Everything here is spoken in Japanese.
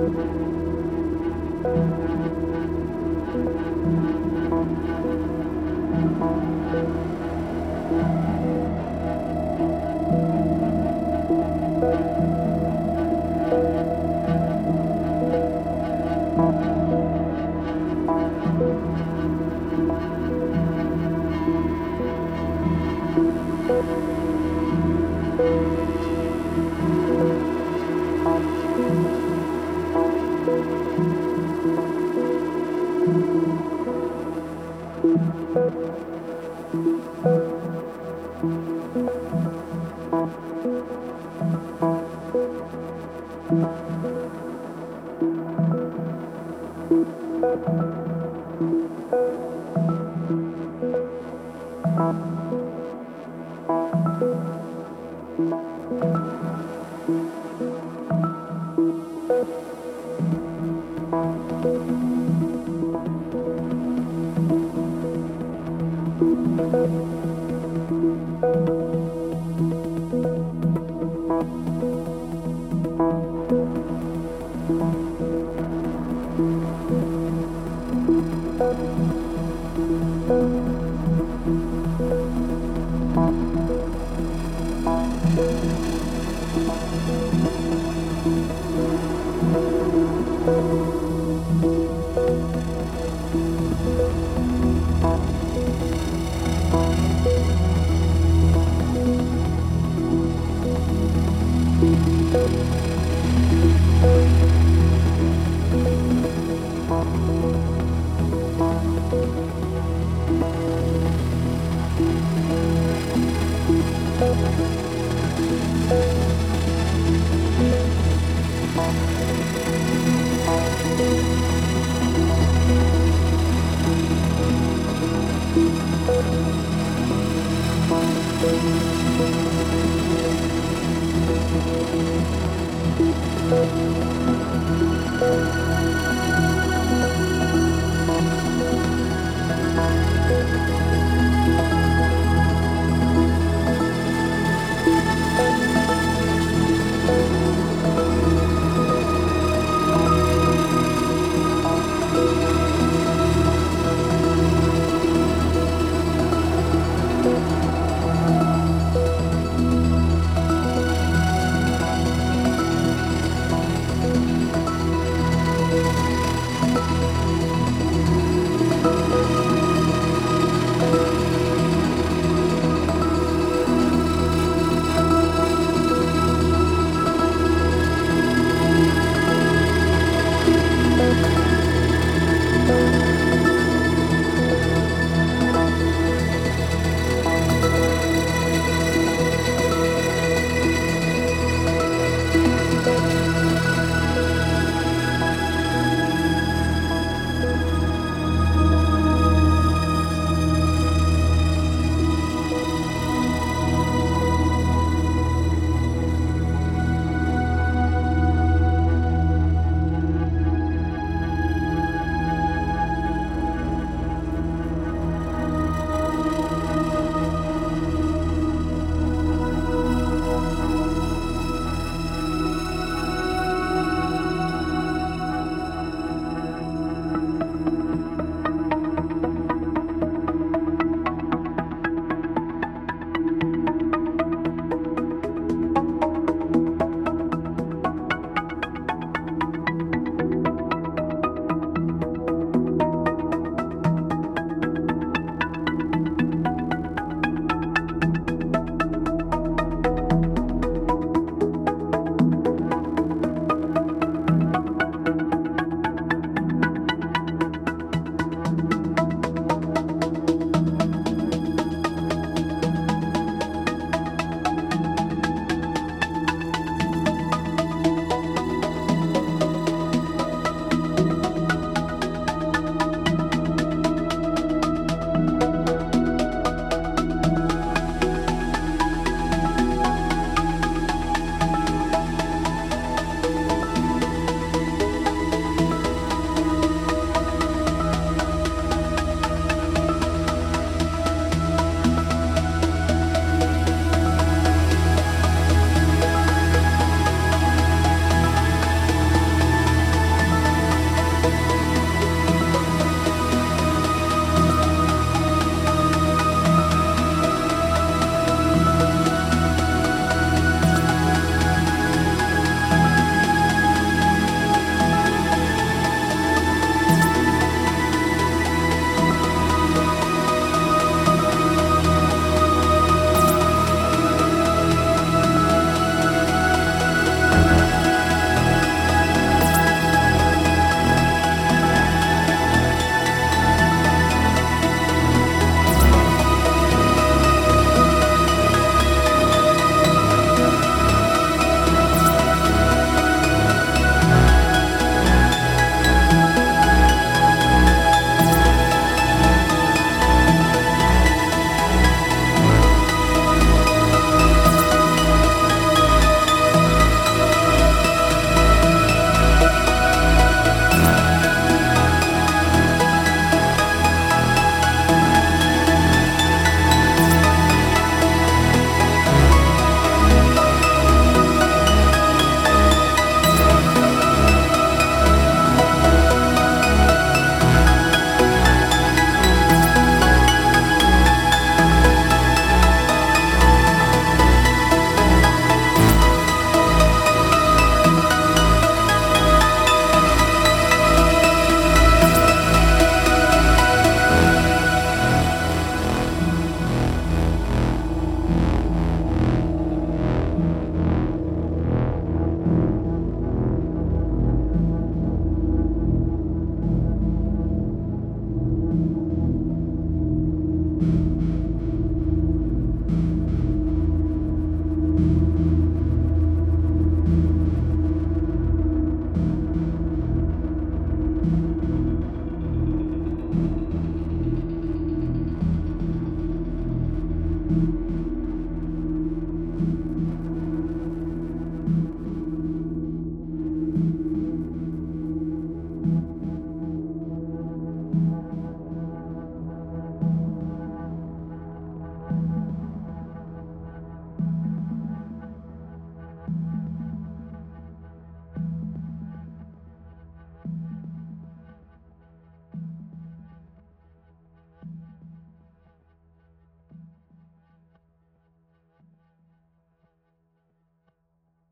Thank you.